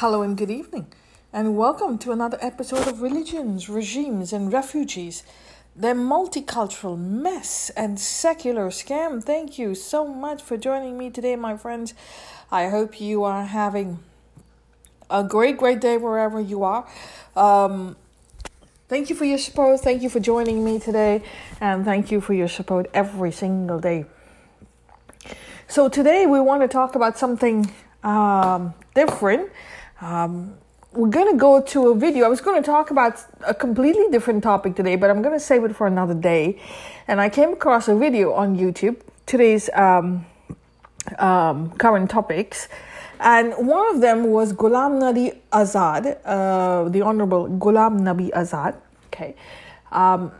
Hello and good evening, and welcome to another episode of Religions, Regimes, and Refugees, the multicultural mess and secular scam. Thank you so much for joining me today, my friends. I hope you are having a great, great day wherever you are. Um, thank you for your support. Thank you for joining me today, and thank you for your support every single day. So, today we want to talk about something um, different. Um, we're going to go to a video. I was going to talk about a completely different topic today, but I'm going to save it for another day. And I came across a video on YouTube, today's um, um, current topics. And one of them was Ghulam Nabi Azad, uh, the Honorable Ghulam Nabi Azad. Okay. Um,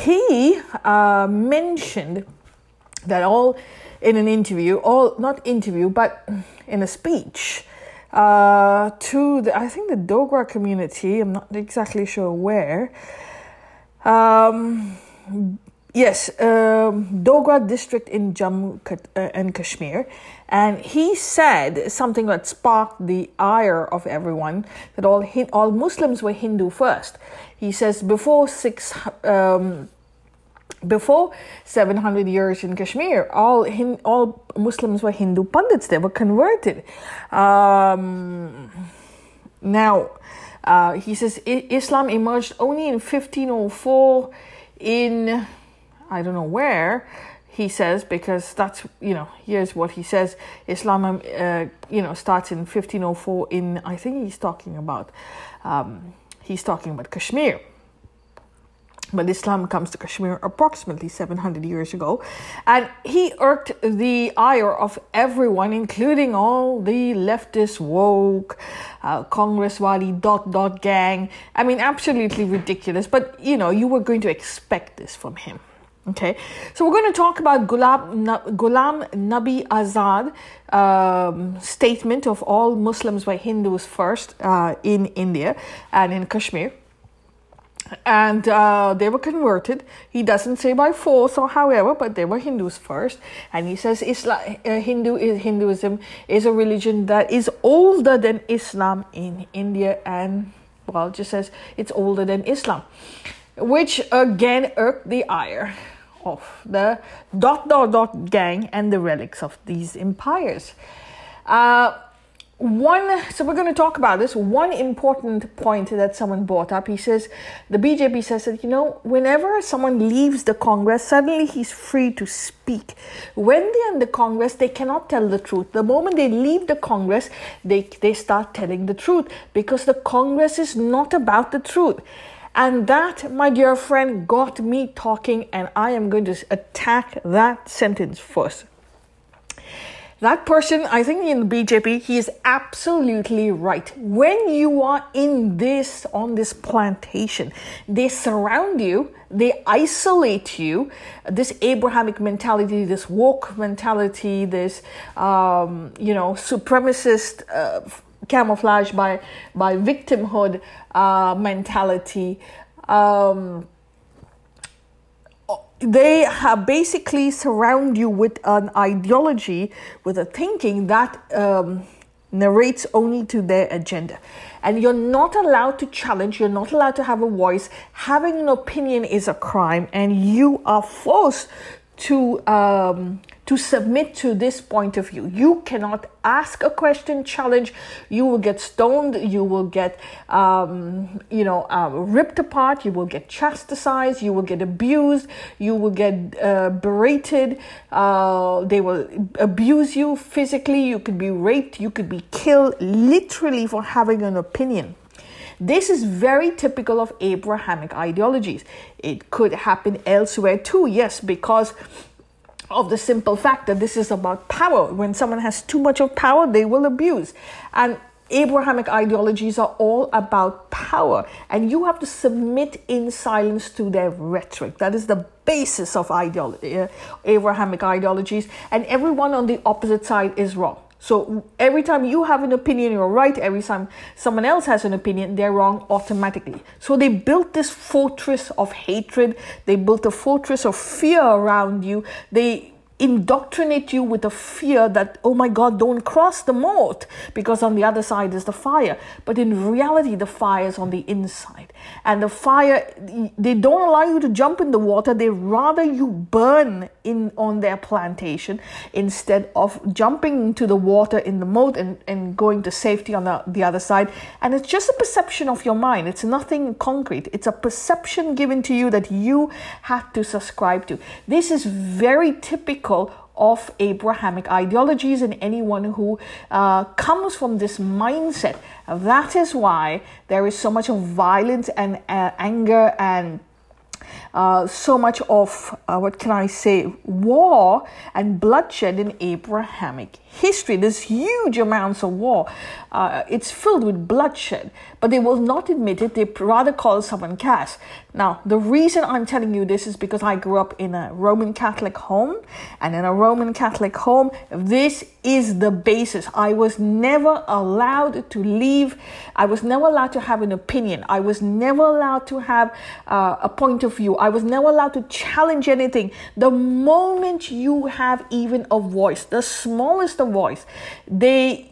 he uh, mentioned that all in an interview, all not interview, but in a speech uh, to the I think the Dogra community. I'm not exactly sure where. Um, yes, um, Dogra district in Jammu uh, and Kashmir, and he said something that sparked the ire of everyone that all all Muslims were Hindu first. He says before six. Um, before 700 years in Kashmir, all Hin- all Muslims were Hindu pundits. They were converted. Um, now, uh, he says Islam emerged only in 1504 in I don't know where. He says because that's you know here's what he says. Islam uh, you know starts in 1504 in I think he's talking about um, he's talking about Kashmir. But Islam comes to Kashmir approximately 700 years ago. And he irked the ire of everyone, including all the leftist woke, uh, Congresswali dot dot gang. I mean, absolutely ridiculous. But, you know, you were going to expect this from him. Okay, so we're going to talk about Ghulam, Ghulam Nabi Azad um, statement of all Muslims were Hindus first uh, in India and in Kashmir and uh, they were converted. He doesn't say by force or however, but they were Hindus first. And he says Islam, uh, Hindu is Hinduism is a religion that is older than Islam in India, and well, just says it's older than Islam, which again irked the ire of the dot dot dot gang and the relics of these empires. Uh, one so we're going to talk about this one important point that someone brought up. He says the bjp says that you know whenever someone leaves the congress suddenly he's free to speak. When they're in the congress they cannot tell the truth. The moment they leave the congress they they start telling the truth because the congress is not about the truth. And that, my dear friend, got me talking, and I am going to attack that sentence first that person, I think in the BJP, he is absolutely right. When you are in this, on this plantation, they surround you, they isolate you, this Abrahamic mentality, this woke mentality, this, um, you know, supremacist, uh, camouflage by, by victimhood, uh, mentality, um, they have basically surround you with an ideology, with a thinking that um, narrates only to their agenda. And you're not allowed to challenge, you're not allowed to have a voice. Having an opinion is a crime, and you are forced to um, to submit to this point of view. You cannot ask a question, challenge. You will get stoned. You will get, um, you know, uh, ripped apart. You will get chastised. You will get abused. You will get uh, berated. Uh, they will abuse you physically. You could be raped. You could be killed, literally, for having an opinion. This is very typical of Abrahamic ideologies. It could happen elsewhere too, yes, because of the simple fact that this is about power. When someone has too much of power, they will abuse. And Abrahamic ideologies are all about power, and you have to submit in silence to their rhetoric. That is the basis of ideology, uh, Abrahamic ideologies, and everyone on the opposite side is wrong. So every time you have an opinion, you're right. Every time someone else has an opinion, they're wrong automatically. So they built this fortress of hatred. They built a fortress of fear around you. They indoctrinate you with a fear that, oh my God, don't cross the moat because on the other side is the fire. But in reality, the fire is on the inside. And the fire, they don't allow you to jump in the water. They rather you burn in on their plantation instead of jumping into the water in the moat and, and going to safety on the, the other side. And it's just a perception of your mind. It's nothing concrete. It's a perception given to you that you have to subscribe to. This is very typical of Abrahamic ideologies and anyone who uh, comes from this mindset. That is why there is so much of violence and uh, anger and uh, so much of uh, what can I say war and bloodshed in Abrahamic history. There's huge amounts of war. Uh, it's filled with bloodshed, but they will not admit it. They rather call someone caste. Now, the reason I'm telling you this is because I grew up in a Roman Catholic home, and in a Roman Catholic home, this is the basis. I was never allowed to leave. I was never allowed to have an opinion. I was never allowed to have uh, a point of view. I was never allowed to challenge anything. The moment you have even a voice, the smallest of voice, they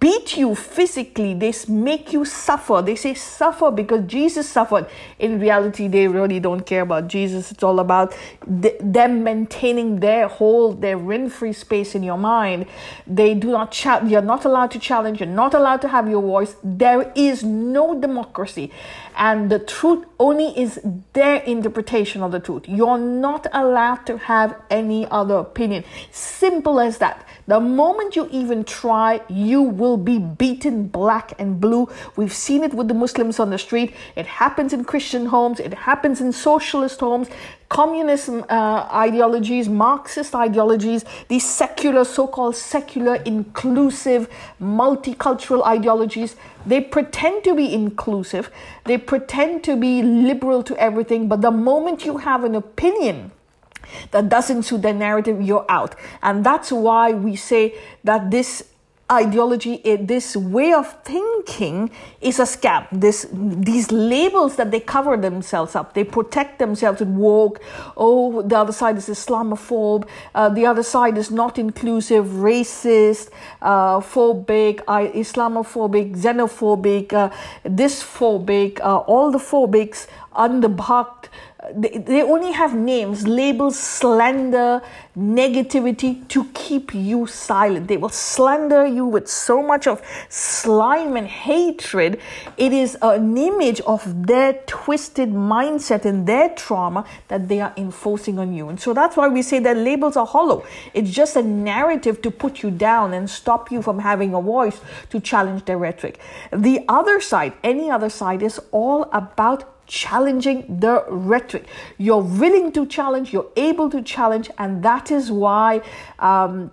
beat you physically, they make you suffer. They say suffer because Jesus suffered. In reality, they really don't care about Jesus. It's all about th- them maintaining their hold, their rent-free space in your mind. They do not. You're not allowed to challenge. You're not allowed to have your voice. There is no democracy, and the truth only is their interpretation of the truth. You're not allowed to have any other opinion. Simple as that. The moment you even try, you will be beaten black and blue. We've seen it with the Muslims on the street. It happens in Christian homes. It happens in socialist homes. Communism uh, ideologies, Marxist ideologies, these secular, so called secular, inclusive, multicultural ideologies, they pretend to be inclusive. They pretend to be liberal to everything. But the moment you have an opinion, that doesn't suit their narrative, you're out. And that's why we say that this ideology, this way of thinking is a scam. This, these labels that they cover themselves up, they protect themselves with woke. Oh, the other side is Islamophobe. Uh, the other side is not inclusive, racist, uh, phobic, Islamophobic, xenophobic, uh, dysphobic, uh, all the phobics, underbucked, they, they only have names, labels, slander, negativity to keep you silent. They will slander you with so much of slime and hatred. It is an image of their twisted mindset and their trauma that they are enforcing on you. And so that's why we say that labels are hollow. It's just a narrative to put you down and stop you from having a voice to challenge their rhetoric. The other side, any other side, is all about challenging the rhetoric. You're willing to challenge, you're able to challenge, and that is why. Um,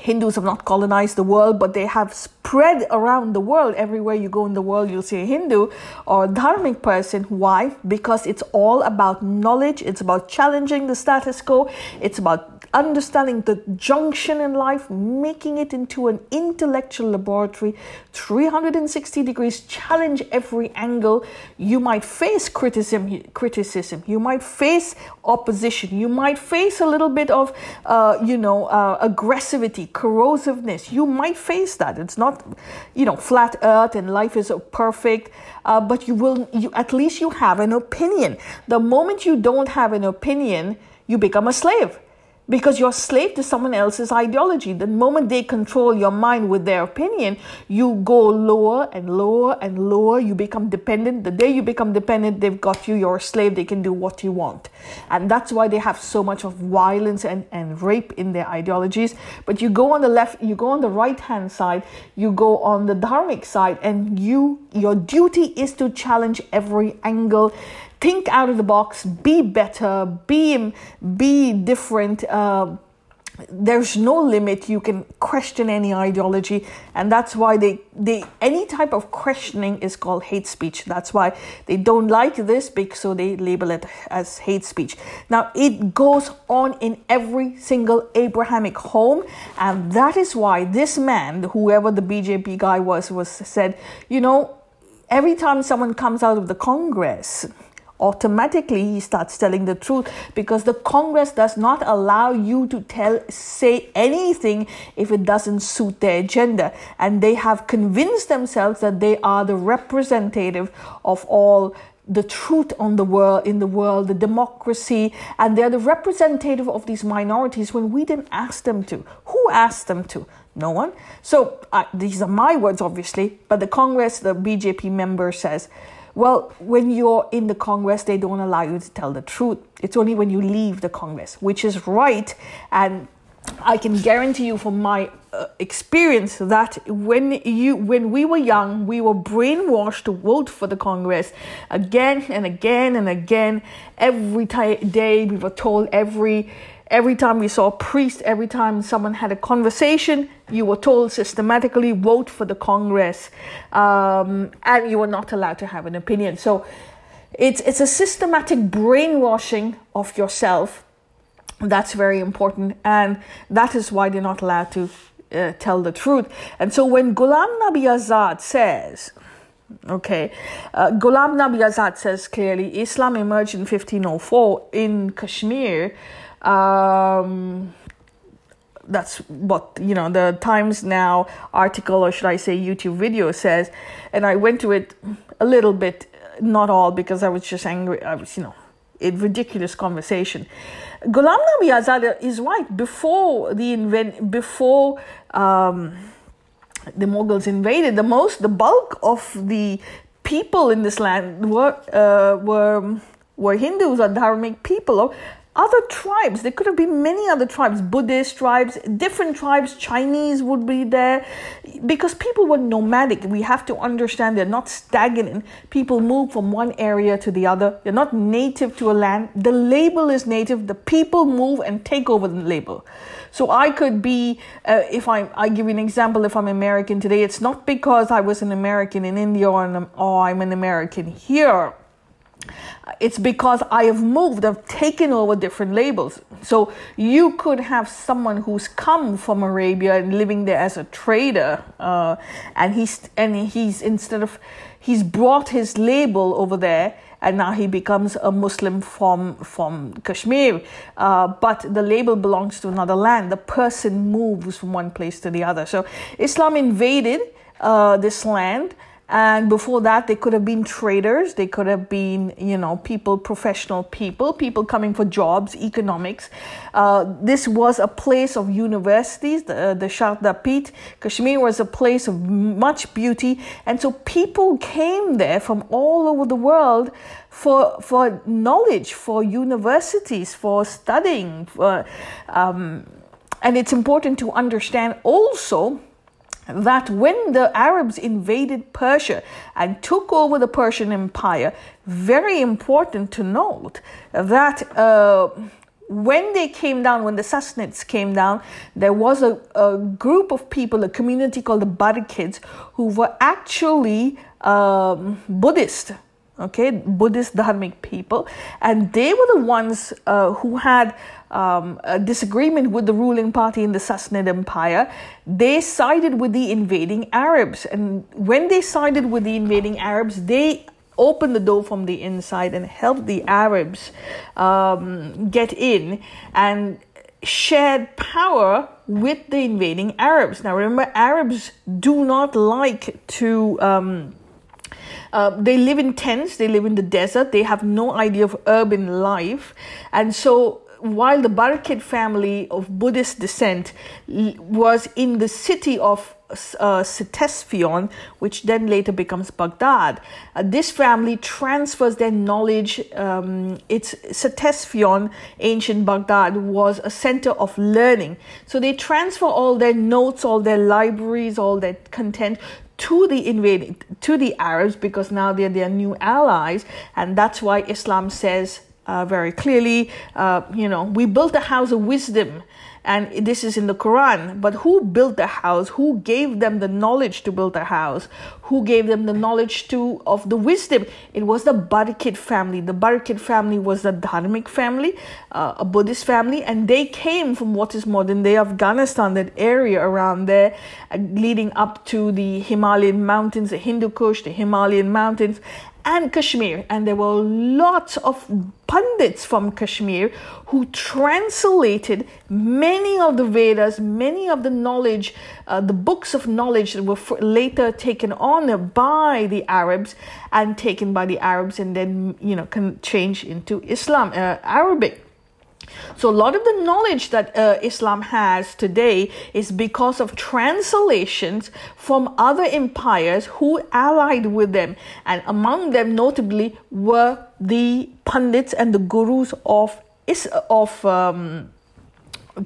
Hindus have not colonized the world, but they have spread around the world. Everywhere you go in the world, you'll see a Hindu or a dharmic person. Why? Because it's all about knowledge, it's about challenging the status quo, it's about understanding the junction in life, making it into an intellectual laboratory, 360 degrees, challenge every angle. You might face criticism, criticism. You might face opposition. You might face a little bit of, uh, you know, uh, aggressivity, corrosiveness. You might face that. It's not, you know, flat earth and life is perfect, uh, but you will, you, at least you have an opinion. The moment you don't have an opinion, you become a slave because you're slave to someone else's ideology. The moment they control your mind with their opinion, you go lower and lower and lower. You become dependent. The day you become dependent, they've got you. You're a slave. They can do what you want. And that's why they have so much of violence and, and rape in their ideologies. But you go on the left, you go on the right hand side, you go on the dharmic side, and you your duty is to challenge every angle think out of the box, be better, be be different. Uh, there's no limit you can question any ideology and that's why they they any type of questioning is called hate speech that's why they don't like this so they label it as hate speech now it goes on in every single abrahamic home and that is why this man whoever the bjp guy was was said you know every time someone comes out of the congress automatically he starts telling the truth because the Congress does not allow you to tell say anything if it doesn't suit their agenda. And they have convinced themselves that they are the representative of all the truth on the world in the world the democracy and they're the representative of these minorities when we didn't ask them to. Who asked them to? No one. So uh, these are my words obviously but the congress the bjp member says well when you're in the congress they don't allow you to tell the truth. It's only when you leave the congress which is right. And I can guarantee you from my uh, experience that when you when we were young we were brainwashed to vote for the congress again and again and again. Every t- day we were told every every time we saw a priest every time someone had a conversation you were told systematically vote for the congress um, and you were not allowed to have an opinion so it's it's a systematic brainwashing of yourself that's very important, and that is why they're not allowed to uh, tell the truth. And so when Ghulam Nabi Azad says, okay, uh, Ghulam Nabi Azad says clearly Islam emerged in 1504 in Kashmir. Um, that's what you know the times now article or should i say youtube video says and i went to it a little bit not all because i was just angry i was you know a ridiculous conversation. Ghulam Nabi Azad is right. Before the invent, before um, the Mughals invaded, the most, the bulk of the people in this land were uh, were were Hindus or Dharmic people other tribes. There could have been many other tribes, Buddhist tribes, different tribes, Chinese would be there because people were nomadic. We have to understand they're not stagnant. People move from one area to the other. They're not native to a land. The label is native. The people move and take over the label. So I could be, uh, if I, I give you an example, if I'm American today, it's not because I was an American in India or, or I'm an American here it's because I have moved, I've taken over different labels. So you could have someone who's come from Arabia and living there as a trader, uh, and he's and he's instead of he's brought his label over there, and now he becomes a Muslim from from Kashmir. Uh, but the label belongs to another land. The person moves from one place to the other. So Islam invaded uh, this land and before that they could have been traders. They could have been you know people professional people people coming for jobs economics. Uh, this was a place of universities the, uh, the Sharda Peeth Kashmir was a place of much beauty. And so people came there from all over the world for for knowledge for universities for studying for, um, and it's important to understand also that when the Arabs invaded Persia and took over the Persian Empire, very important to note that. Uh, when they came down, when the Sassanids came down, there was a, a group of people, a community called the Barkids, who were actually um, Buddhist okay buddhist dharmic people and they were the ones uh, who had um, disagreement with the ruling party in the Sassanid Empire, they sided with the invading Arabs. And when they sided with the invading Arabs, they opened the door from the inside and helped the Arabs um, get in and shared power with the invading Arabs. Now, remember, Arabs do not like to. Um, uh, they live in tents, they live in the desert, they have no idea of urban life. And so while the Barkid family of Buddhist descent was in the city of uh, which then later becomes Baghdad. Uh, this family transfers their knowledge. Um, it's Ctesiphon, ancient Baghdad, was a center of learning. So they transfer all their notes, all their libraries, all their content to the invading to the Arabs because now they're their new allies, and that's why Islam says uh, very clearly, uh, you know, we built a house of wisdom and this is in the Quran. But who built the house? Who gave them the knowledge to build the house? Who gave them the knowledge to of the wisdom? It was the Barakit family. The Barakit family was a Dharmic family, uh, a Buddhist family, and they came from what is modern day Afghanistan, that area around there, uh, leading up to the Himalayan mountains, the Hindu Kush, the Himalayan mountains, and Kashmir. And there were lots of pundits from Kashmir who translated many of the Vedas, many of the knowledge, uh, the books of knowledge that were later taken on by the Arabs and taken by the Arabs and then, you know, can change into Islam, uh, Arabic. So, a lot of the knowledge that uh, Islam has today is because of translations from other empires who allied with them, and among them, notably, were the pundits and the gurus of is of um,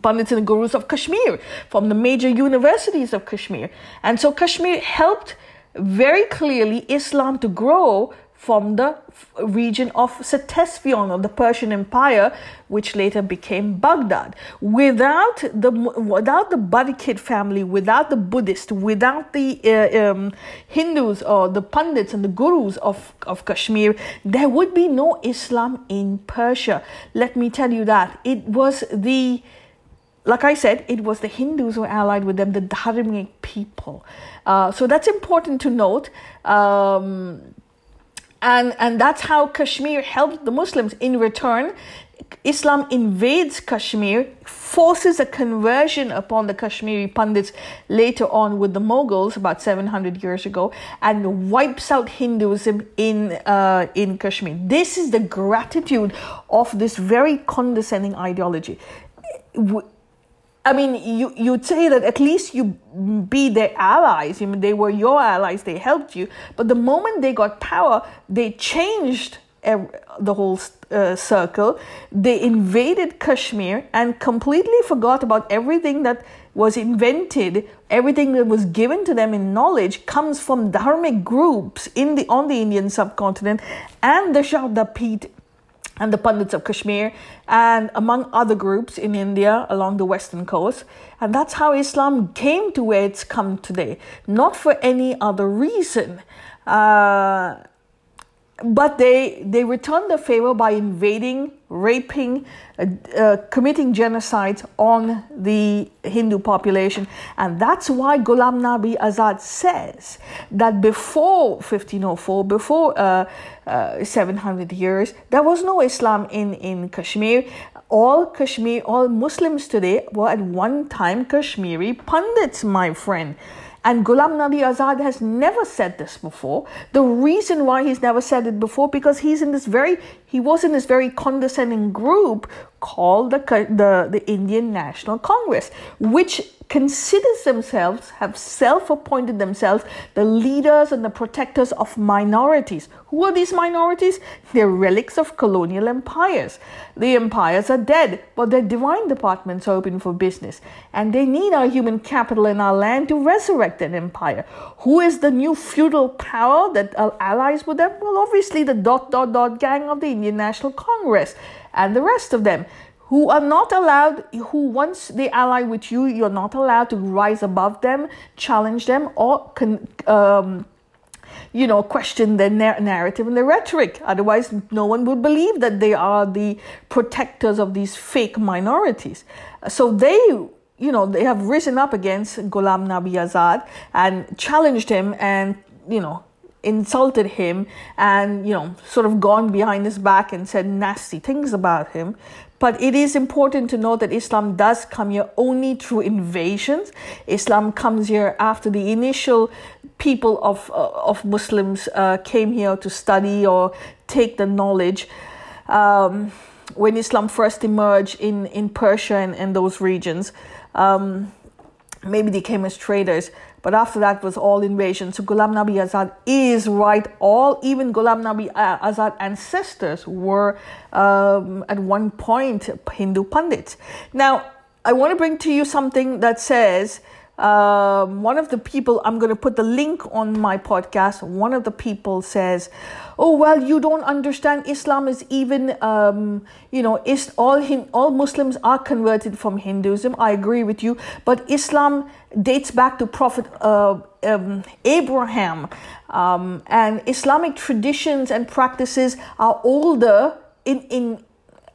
pundits and gurus of Kashmir from the major universities of Kashmir, and so Kashmir helped very clearly Islam to grow from the region of Ctesiphon of the Persian Empire, which later became Baghdad. Without the without the Barikid family, without the Buddhists, without the uh, um, Hindus or the pundits and the gurus of, of Kashmir, there would be no Islam in Persia. Let me tell you that it was the like I said, it was the Hindus who allied with them, the Dharmic people. Uh, so that's important to note. Um, and and that's how Kashmir helped the Muslims. In return, Islam invades Kashmir, forces a conversion upon the Kashmiri Pandits later on with the Mughals about 700 years ago, and wipes out Hinduism in uh, in Kashmir. This is the gratitude of this very condescending ideology I mean, you you'd say that at least you be their allies. I mean, they were your allies. They helped you. But the moment they got power, they changed the whole uh, circle. They invaded Kashmir and completely forgot about everything that was invented. Everything that was given to them in knowledge comes from dharmic groups in the on the Indian subcontinent and the Sharda Peeth and the Pandits of Kashmir, and among other groups in India along the western coast. And that's how Islam came to where it's come today, not for any other reason. Uh, but they they returned the favor by invading, raping, uh, uh, committing genocides on the Hindu population, and that's why Ghulam Nabi Azad says that before 1504, before uh, uh 700 years, there was no Islam in in Kashmir. All Kashmir, all Muslims today were at one time Kashmiri Pandits, my friend. And Ghulam Nabi Azad has never said this before. The reason why he's never said it before because he's in this very he was in this very condescending group called the the, the Indian National Congress, which considers themselves, have self appointed themselves the leaders and the protectors of minorities. Who are these minorities? They're relics of colonial empires. The empires are dead, but their divine departments are open for business. And they need our human capital in our land to resurrect an empire. Who is the new feudal power that allies with them? Well, obviously, the dot dot dot gang of the Indian National Congress and the rest of them who are not allowed, who once they ally with you, you're not allowed to rise above them, challenge them, or con, um, you know, question their narrative and their rhetoric. Otherwise, no one would believe that they are the protectors of these fake minorities. So they, you know, they have risen up against Ghulam Nabi Azad and challenged him and, you know, insulted him and you know sort of gone behind his back and said nasty things about him but it is important to know that Islam does come here only through invasions. Islam comes here after the initial people of, uh, of Muslims uh, came here to study or take the knowledge. Um, when Islam first emerged in, in Persia and, and those regions, um, maybe they came as traders, but after that was all invasion. So Ghulam Nabi Azad is right. All, even Ghulam Nabi uh, Azad ancestors were um, at one point Hindu Pandits. Now, I want to bring to you something that says um, one of the people, I'm going to put the link on my podcast. One of the people says, "Oh well, you don't understand. Islam is even, um, you know, is all all Muslims are converted from Hinduism. I agree with you, but Islam dates back to Prophet uh, um, Abraham, um, and Islamic traditions and practices are older in in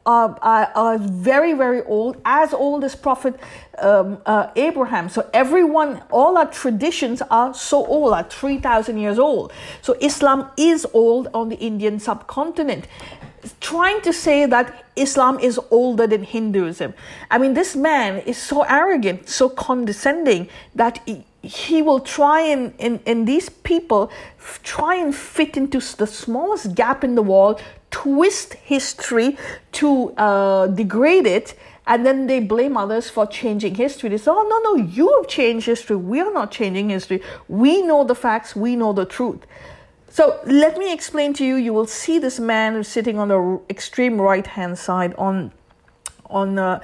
are, are, are very, very old, as old as Prophet um, uh, Abraham. So everyone, all our traditions are so old, are 3,000 years old. So Islam is old on the Indian subcontinent. Trying to say that Islam is older than Hinduism. I mean, this man is so arrogant, so condescending that he, he will try and, and, and these people try and fit into the smallest gap in the wall twist history to uh, degrade it and then they blame others for changing history. They say, oh, no, no, you have changed history. We are not changing history. We know the facts, we know the truth. So let me explain to you. You will see this man sitting on the extreme right hand side on on uh,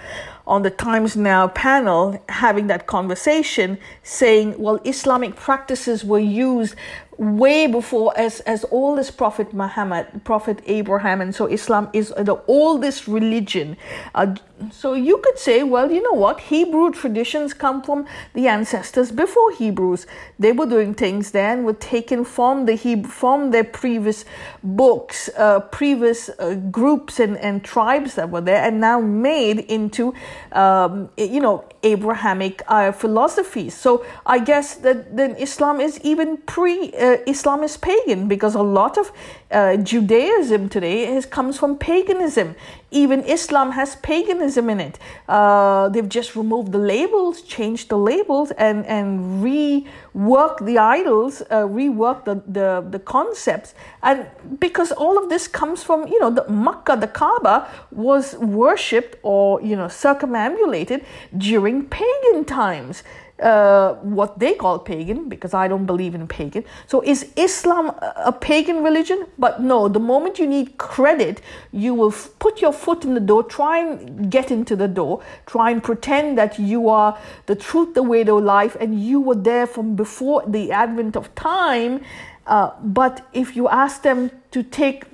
on the Times Now panel having that conversation, saying, "Well, Islamic practices were used way before as as old as prophet muhammad prophet abraham. And so islam is the oldest religion. Uh, so you could say well you know what? Hebrew traditions come from the ancestors before hebrews. They were doing things then were taken from the Hebrew, from their previous books uh, previous uh, groups and, and tribes that were there and now made into um, you know abrahamic uh, philosophies. So i guess that then islam is even pre uh, Islam is pagan because a lot of uh, Judaism today is, comes from paganism. Even Islam has paganism in it. Uh, they've just removed the labels, changed the labels, and and rework the idols, uh, rework the, the the concepts, and because all of this comes from you know the Makkah, the Kaaba was worshipped or you know circumambulated during pagan times uh, what they call pagan because I don't believe in pagan. So is Islam a pagan religion? But no, the moment you need credit, you will f- put your foot in the door, try and get into the door, try and pretend that you are the truth, the way, the life, and you were there from before the advent of time. Uh, but if you ask them to take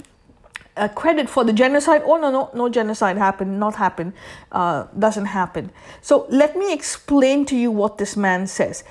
uh, credit for the genocide. Oh no, no, no genocide happened, not happened, uh, doesn't happen. So let me explain to you what this man says.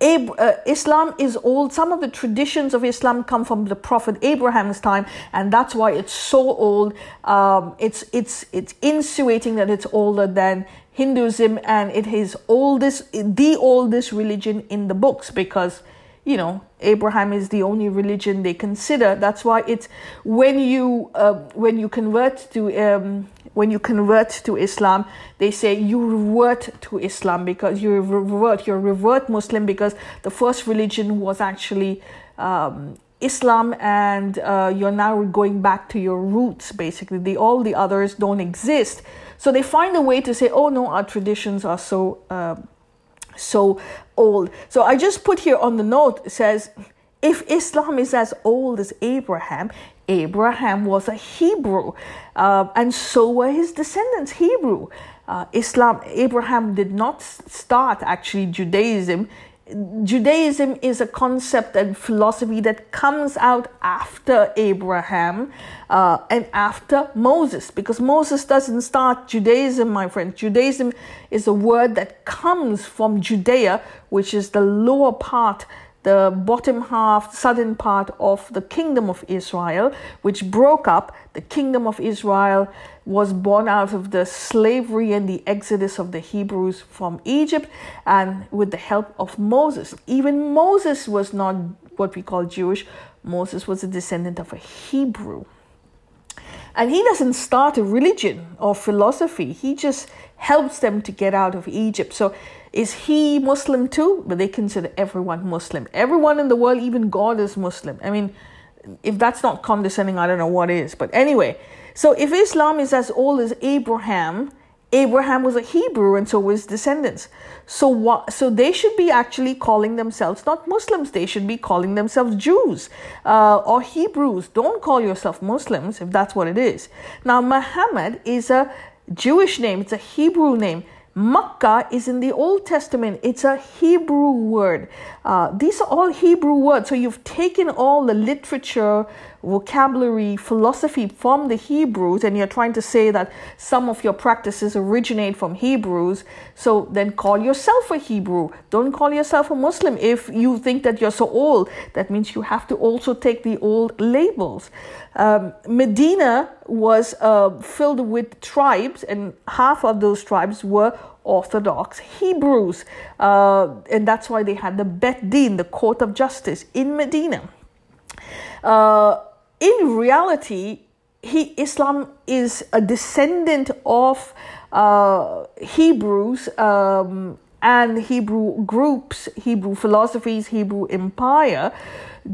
Ab- uh, Islam is old. Some of the traditions of Islam come from the Prophet Abraham's time, and that's why it's so old. Um, it's it's it's insinuating that it's older than Hinduism, and it is oldest, the oldest religion in the books because you know abraham is the only religion they consider. That's why it's when you uh, when you convert to um, when you convert to islam they say you revert to islam because you revert you're revert muslim because the first religion was actually um, Islam and uh, you're now going back to your roots basically. The all the others don't exist. So they find a way to say oh no our traditions are so uh, so old. So I just put here on the note says if Islam is as old as Abraham, Abraham was a Hebrew, uh, and so were his descendants Hebrew. Uh, Islam, Abraham did not start actually Judaism. Judaism is a concept and philosophy that comes out after Abraham uh, and after Moses, because Moses doesn't start Judaism, my friend. Judaism is a word that comes from Judea, which is the lower part the bottom half, southern part of the kingdom of Israel, which broke up. The kingdom of Israel was born out of the slavery and the exodus of the Hebrews from Egypt and with the help of Moses. Even Moses was not what we call Jewish, Moses was a descendant of a Hebrew. And he doesn't start a religion or philosophy, he just helps them to get out of Egypt. So is he Muslim too? But they consider everyone Muslim. Everyone in the world, even God, is Muslim. I mean, if that's not condescending, I don't know what is. But anyway, so if Islam is as old as Abraham, Abraham was a Hebrew and so were his descendants. So what so they should be actually calling themselves not Muslims, they should be calling themselves Jews uh, or Hebrews. Don't call yourself Muslims if that's what it is. Now Muhammad is a Jewish name, it's a Hebrew name. Makkah is in the Old Testament. It's a Hebrew word. Uh, these are all Hebrew words. So you've taken all the literature, vocabulary, philosophy from the Hebrews, and you're trying to say that some of your practices originate from Hebrews, so then call yourself a Hebrew. Don't call yourself a Muslim if you think that you're so old. That means you have to also take the old labels. Um, Medina was uh, filled with tribes, and half of those tribes were Orthodox Hebrews. Uh, and that's why they had the Bet Din, the court of justice in Medina. Uh, in reality, he, Islam is a descendant of uh, Hebrews um, and Hebrew groups, Hebrew philosophies, Hebrew empire.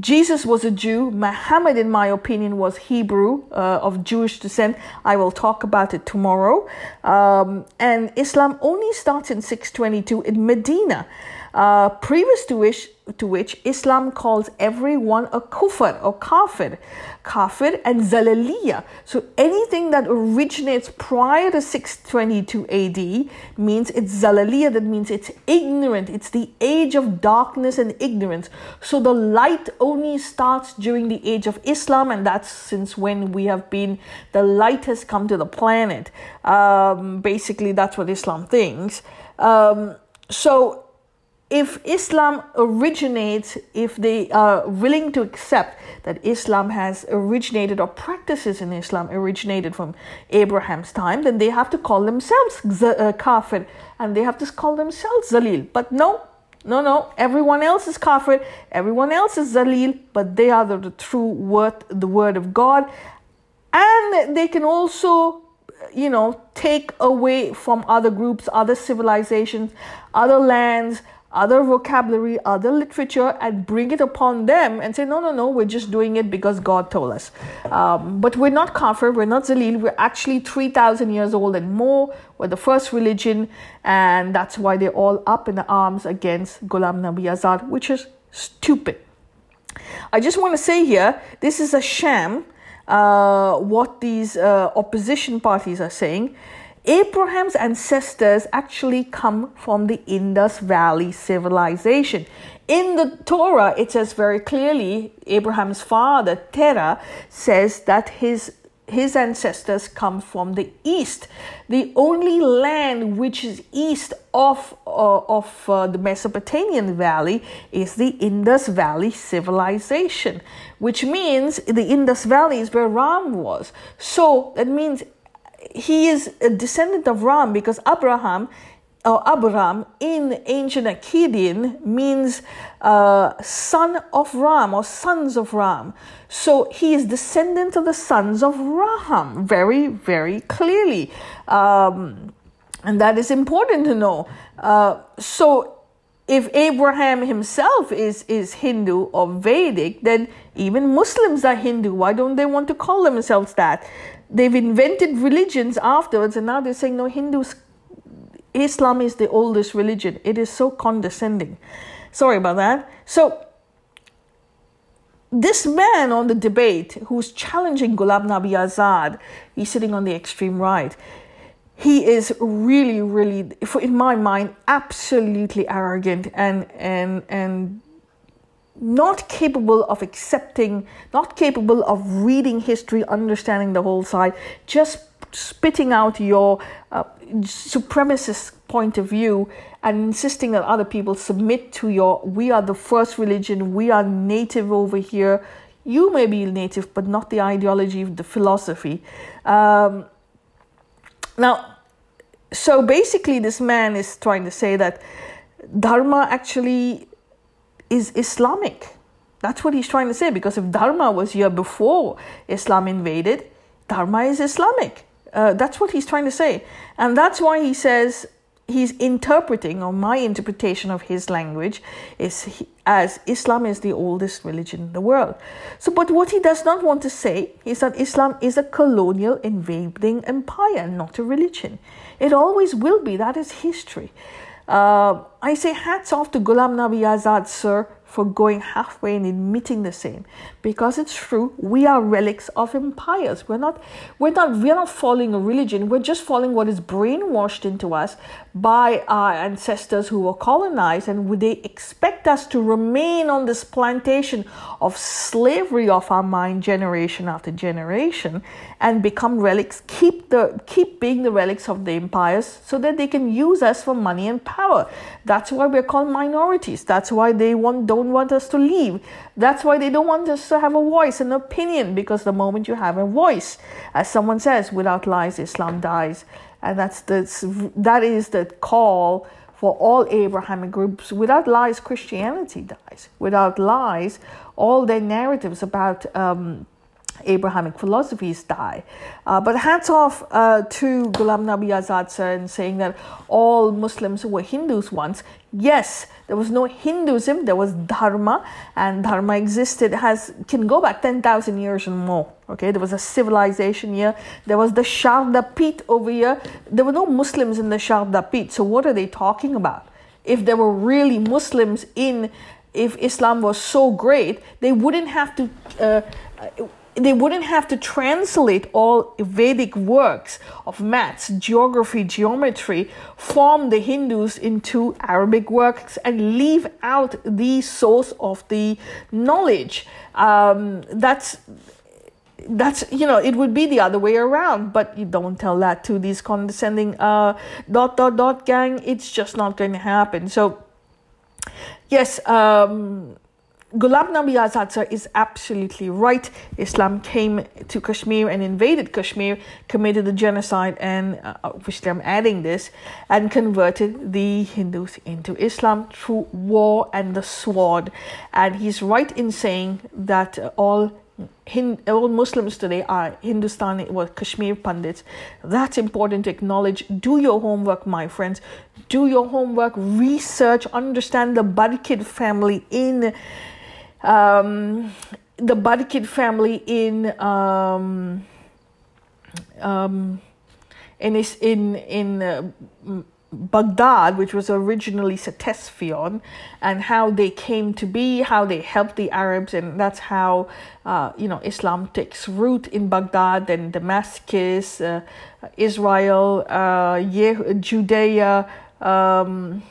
Jesus was a Jew. Muhammad, in my opinion, was Hebrew uh, of Jewish descent. I will talk about it tomorrow. Um, and Islam only starts in 622 in Medina. Uh, previous to which, to which Islam calls everyone a kufr or kafir, kafir and zalaliya. So anything that originates prior to 622 AD means it's zalaliya, that means it's ignorant, it's the age of darkness and ignorance. So the light only starts during the age of Islam, and that's since when we have been, the light has come to the planet. Um, basically, that's what Islam thinks. Um, so if Islam originates, if they are willing to accept that Islam has originated or practices in Islam originated from Abraham's time, then they have to call themselves uh, kafir and they have to call themselves zalil. But no, no, no, everyone else is kafir, everyone else is zalil, but they are the, the true word, the word of God. And they can also you know, take away from other groups, other civilizations, other lands, other vocabulary, other literature, and bring it upon them and say, no, no, no, we're just doing it because God told us. Um, but we're not Kafir, we're not Zalil, we're actually 3,000 years old and more. We're the first religion, and that's why they're all up in the arms against Ghulam Nabi Azad, which is stupid. I just want to say here this is a sham, uh, what these uh, opposition parties are saying. Abraham's ancestors actually come from the Indus Valley civilization. In the Torah, it says very clearly Abraham's father, Terah, says that his his ancestors come from the east. The only land which is east of, uh, of uh, the Mesopotamian valley is the Indus Valley civilization, which means the Indus Valley is where Ram was. So that means he is a descendant of Ram because Abraham or Abram in ancient Akkadian means uh, son of Ram or sons of Ram. So he is descendant of the sons of Raham very, very clearly. Um, and that is important to know. Uh, so if Abraham himself is, is Hindu or Vedic, then even Muslims are Hindu. Why don't they want to call themselves that? they've invented religions afterwards and now they're saying no hindus islam is the oldest religion it is so condescending sorry about that so this man on the debate who's challenging Ghulam Nabi Azad, he's sitting on the extreme right. He is really, really, in my mind, absolutely arrogant and and and not capable of accepting, not capable of reading history, understanding the whole side, just spitting out your uh, supremacist point of view and insisting that other people submit to your we are the first religion, we are native over here. You may be native, but not the ideology, the philosophy. Um, now, so basically, this man is trying to say that Dharma actually is Islamic. That's what he's trying to say because if Dharma was here before Islam invaded, Dharma is Islamic. Uh, that's what he's trying to say. And that's why he says he's interpreting, or my interpretation of his language is he, as Islam is the oldest religion in the world. So, but what he does not want to say is that Islam is a colonial invading empire, not a religion. It always will be. That is history. Uh, I say hats off to Ghulam Nabi Azad, sir, for going halfway and admitting the same. Because it's true, we are relics of empires. We're not we're not we're not following a religion, we're just following what is brainwashed into us by our ancestors who were colonized and would they expect us to remain on this plantation of slavery of our mind generation after generation and become relics, keep the keep being the relics of the empires so that they can use us for money and power. That's why we're called minorities. That's why they want don't want us to leave. That's why they don't want us to have a voice, an opinion, because the moment you have a voice, as someone says, without lies, Islam dies. And that's the, that is the call for all Abrahamic groups. Without lies, Christianity dies. Without lies, all their narratives about um, Abrahamic philosophies die. Uh, but hats off uh, to Ghulam Nabi Azad sir in saying that all Muslims were Hindus once. Yes, there was no Hinduism, there was Dharma, and Dharma existed, has can go back 10,000 years and more. Okay, there was a civilization here, there was the Sharda Peeth over here. There were no Muslims in the Sharda Peeth. So, what are they talking about? If there were really Muslims in, if Islam was so great, they wouldn't have to. Uh, they wouldn't have to translate all Vedic works of maths, geography, geometry from the Hindus into Arabic works and leave out the source of the knowledge. Um, that's that's you know it would be the other way around but you don't tell that to these condescending uh dot dot dot gang it's just not going to happen so yes um Ghulam Nabi Azad sir is absolutely right. Islam came to Kashmir and invaded Kashmir, committed the genocide, and uh, obviously I'm adding this, and converted the Hindus into Islam through war and the sword. And he's right in saying that all Hind- all Muslims today are Hindustani or well, Kashmir Pandits. That's important to acknowledge. Do your homework, my friends. Do your homework, research, understand the Barkid family in um, the Barkid family in um, um, in in in uh, Baghdad, which was originally Ctesiphon, and how they came to be, how they helped the Arabs, and that's how uh, you know Islam takes root in Baghdad, then Damascus, uh, Israel, uh, Judea. Um,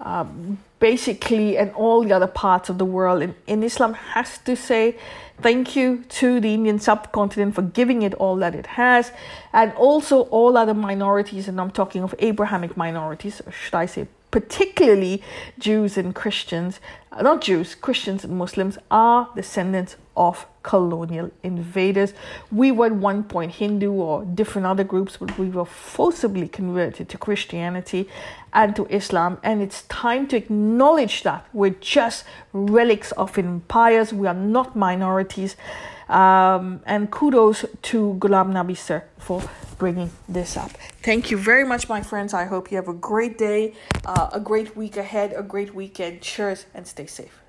um, basically and all the other parts of the world in, in Islam has to say thank you to the Indian subcontinent for giving it all that it has and also all other minorities and I'm talking of Abrahamic minorities should I say particularly Jews and Christians, uh, not Jews, Christians and Muslims, are descendants of colonial invaders. We were at one point Hindu or different other groups, but we were forcibly converted to Christianity and to Islam. And it's time to acknowledge that we're just relics of empires, we are not minorities. Um, and kudos to Ghulam Nabi sir for bringing this up. Thank you very much, my friends. I hope you have a great day, uh, a great week ahead, a great weekend. Cheers and stay safe.